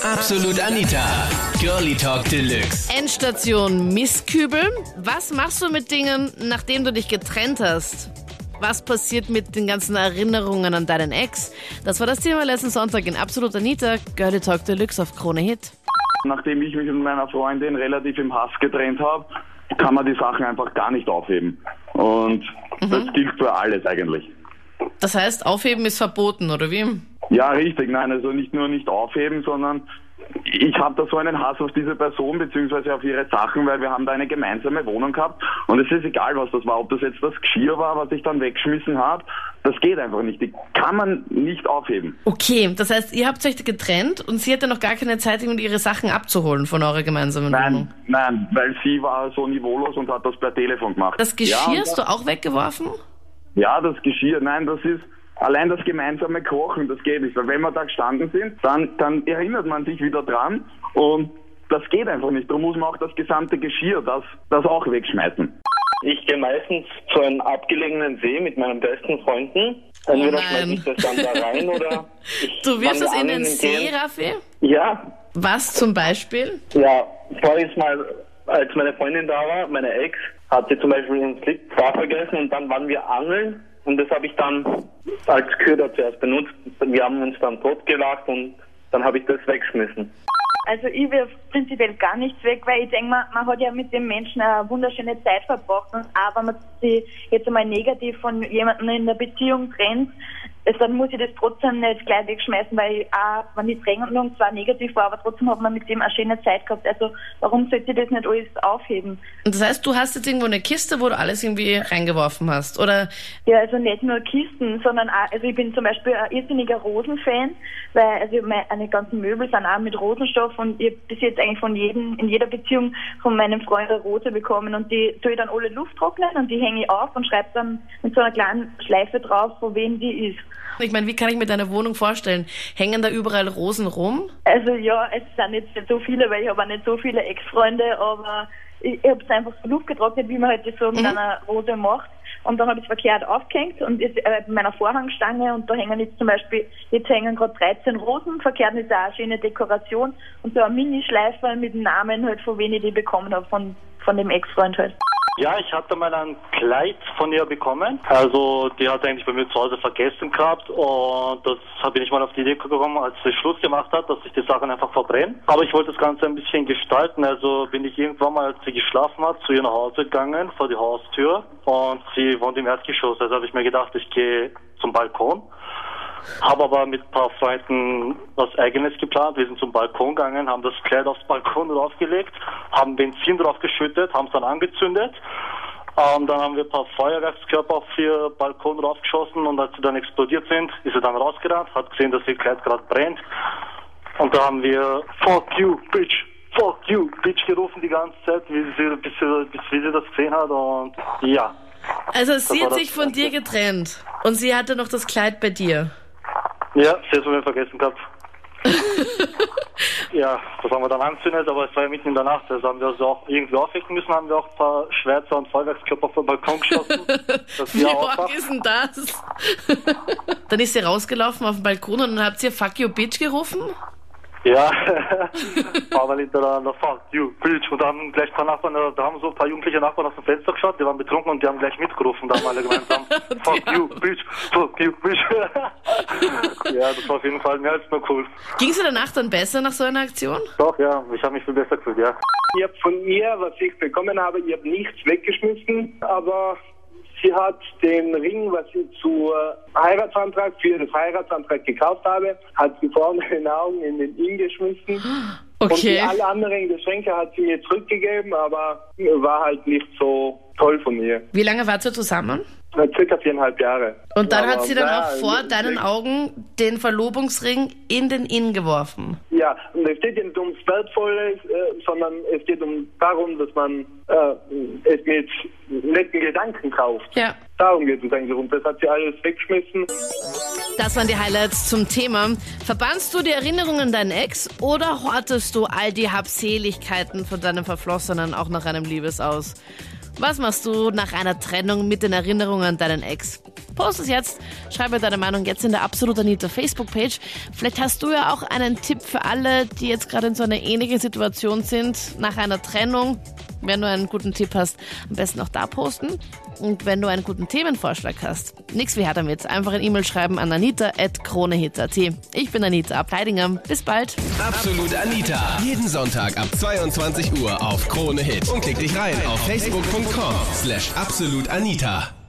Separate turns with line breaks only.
Absolut Anita. Girlie Talk Deluxe.
Endstation Misskübel. Was machst du mit Dingen, nachdem du dich getrennt hast? Was passiert mit den ganzen Erinnerungen an deinen Ex? Das war das Thema letzten Sonntag in Absolut Anita. Girlie Talk Deluxe auf Krone Hit.
Nachdem ich mich mit meiner Freundin relativ im Hass getrennt habe, kann man die Sachen einfach gar nicht aufheben. Und das gilt für alles eigentlich.
Das heißt, aufheben ist verboten, oder wie?
Ja, richtig. Nein, also nicht nur nicht aufheben, sondern ich habe da so einen Hass auf diese Person beziehungsweise auf ihre Sachen, weil wir haben da eine gemeinsame Wohnung gehabt und es ist egal, was das war, ob das jetzt das Geschirr war, was ich dann weggeschmissen habe, das geht einfach nicht. Die kann man nicht aufheben.
Okay, das heißt, ihr habt euch getrennt und sie hatte noch gar keine Zeit, um ihre Sachen abzuholen von eurer gemeinsamen Wohnung.
Nein, nein, weil sie war so niveaulos und hat das per Telefon gemacht.
Das Geschirr
ja,
hast du auch weggeworfen?
Ja, das Geschirr, nein, das ist allein das gemeinsame Kochen, das geht nicht. Weil wenn wir da gestanden sind, dann, dann erinnert man sich wieder dran und das geht einfach nicht. Da muss man auch das gesamte Geschirr, das, das auch wegschmeißen.
Ich gehe meistens zu einem abgelegenen See mit meinen besten Freunden. Entweder
Oh
schmeiße ich das dann da rein oder
Du wirfst es in den See,
Gehen.
Raffi?
Ja,
Was zum Beispiel?
ja. Voriges Mal, als meine Freundin da war, meine Ex, hat sie zum Beispiel den Slip vergessen und dann waren wir angeln und das habe ich dann als Köder zuerst benutzt. Wir haben uns dann totgelacht und dann habe ich das weggeschmissen.
Also ich wirf prinzipiell gar nichts weg, weil ich denke, man, man hat ja mit dem Menschen eine wunderschöne Zeit verbracht auch wenn man sich jetzt einmal negativ von jemandem in der Beziehung trennt, es, dann muss ich das trotzdem nicht gleich wegschmeißen, weil auch wenn die Trennung zwar negativ war, aber trotzdem hat man mit dem eine schöne Zeit gehabt. Also warum sollte ich das nicht alles aufheben?
Und das heißt, du hast jetzt irgendwo eine Kiste, wo du alles irgendwie reingeworfen hast, oder?
Ja, also nicht nur Kisten, sondern auch, also ich bin zum Beispiel ein irrsinniger Rosenfan, weil also meine ganzen Möbel sind auch mit Rosenstoff und ich hab bis jetzt eigentlich von jedem, in jeder Beziehung von meinem Freund eine Rose bekommen und die tue ich dann alle Luft trocknen und die hänge ich auf und schreibe dann mit so einer kleinen Schleife drauf, von wem die ist.
Ich meine, wie kann ich mir deine Wohnung vorstellen? Hängen da überall Rosen rum?
Also ja, es sind jetzt nicht so viele, weil ich habe auch nicht so viele Ex-Freunde, aber ich, ich habe es einfach so Luft getrocknet, wie man halt das so mit einer Rose macht. Und dann habe ich es verkehrt aufgehängt und ist äh, bei meiner Vorhangstange und da hängen jetzt zum Beispiel, jetzt hängen gerade 13 Rosen, verkehrt ist auch eine schöne Dekoration und so eine Minischleife mit dem Namen halt, von wem ich die bekommen habe, von, von dem Ex-Freund halt.
Ja, ich hatte mal ein Kleid von ihr bekommen. Also die hat eigentlich bei mir zu Hause vergessen gehabt und das habe ich nicht mal auf die Idee gekommen, als sie Schluss gemacht hat, dass ich die Sachen einfach verbrenne. Aber ich wollte das Ganze ein bisschen gestalten. Also bin ich irgendwann mal, als sie geschlafen hat, zu ihr nach Hause gegangen, vor die Haustür und sie wohnt im Erdgeschoss. Also habe ich mir gedacht, ich gehe zum Balkon. Habe aber mit ein paar Freunden was Eigenes geplant. Wir sind zum Balkon gegangen, haben das Kleid aufs Balkon draufgelegt, haben Benzin draufgeschüttet, haben es dann angezündet. Ähm, dann haben wir ein paar Feuerwerkskörper auf ihr Balkon draufgeschossen und als sie dann explodiert sind, ist sie dann rausgerannt, hat gesehen, dass ihr Kleid gerade brennt. Und da haben wir Fuck you, bitch! Fuck you, bitch! gerufen die ganze Zeit, wie sie, bis, sie, bis wie sie das gesehen hat. Und ja,
Also sie hat sich von dir getrennt und sie hatte noch das Kleid bei dir.
Ja, hat es mir vergessen gehabt. ja, das haben wir dann anzündet, aber es war ja mitten in der Nacht, also haben wir also auch irgendwie aufwecken müssen, haben wir auch ein paar Schwärze und Feuerwerkskörper vom Balkon geschossen.
Wie
wir
arg ist denn das? dann ist sie rausgelaufen auf den Balkon und dann habt ihr Fuck you bitch gerufen?
Ja, aber hintereinander, fuck you, bitch. Und da haben gleich ein paar Nachbarn, äh, da haben so ein paar jugendliche Nachbarn aus dem Fenster geschaut, die waren betrunken und die haben gleich mitgerufen, da haben alle gemeinsam, fuck you, bitch, fuck you, bitch. Ja, das war auf jeden Fall mehr als nur cool.
Ging es dir danach dann besser nach so einer Aktion?
Doch, ja, ich habe mich viel besser gefühlt, ja.
Ich habe von ihr, was ich bekommen habe, ich habe nichts weggeschmissen, aber sie hat den Ring, was ich zu Heiratsantrag, für den Heiratsantrag gekauft habe, hat sie vor meinen Augen in den Inn geschmissen. Und
Okay.
alle anderen Geschenke hat sie mir zurückgegeben, aber war halt nicht so toll von ihr.
Wie lange wart ihr zusammen?
Circa viereinhalb Jahre.
Und dann
Aber,
hat sie dann auch vor deinen Augen den Verlobungsring in den Inn geworfen.
Ja, und es geht nicht ums Wertvolle, äh, sondern es geht um darum, dass man äh, es mit netten Gedanken kauft.
Ja.
Darum geht es eigentlich. Und das hat sie alles weggeschmissen.
Das waren die Highlights zum Thema. Verbannst du die Erinnerungen an deinen Ex oder hortest du all die Habseligkeiten von deinem Verflossenen auch nach einem Liebesaus? Was machst du nach einer Trennung mit den Erinnerungen an deinen Ex? Post es jetzt, schreibe deine Meinung jetzt in der Absolut Anita Facebook-Page. Vielleicht hast du ja auch einen Tipp für alle, die jetzt gerade in so einer ähnlichen Situation sind, nach einer Trennung. Wenn du einen guten Tipp hast, am besten auch da posten. Und wenn du einen guten Themenvorschlag hast, nichts wie her damit. Einfach ein E-Mail schreiben an anita.kronehit.at. Ich bin Anita Abteidinger. Bis bald.
Absolut Anita. Jeden Sonntag ab 22 Uhr auf Krone Hit. Und klick dich rein auf facebook.com slash absolutanita.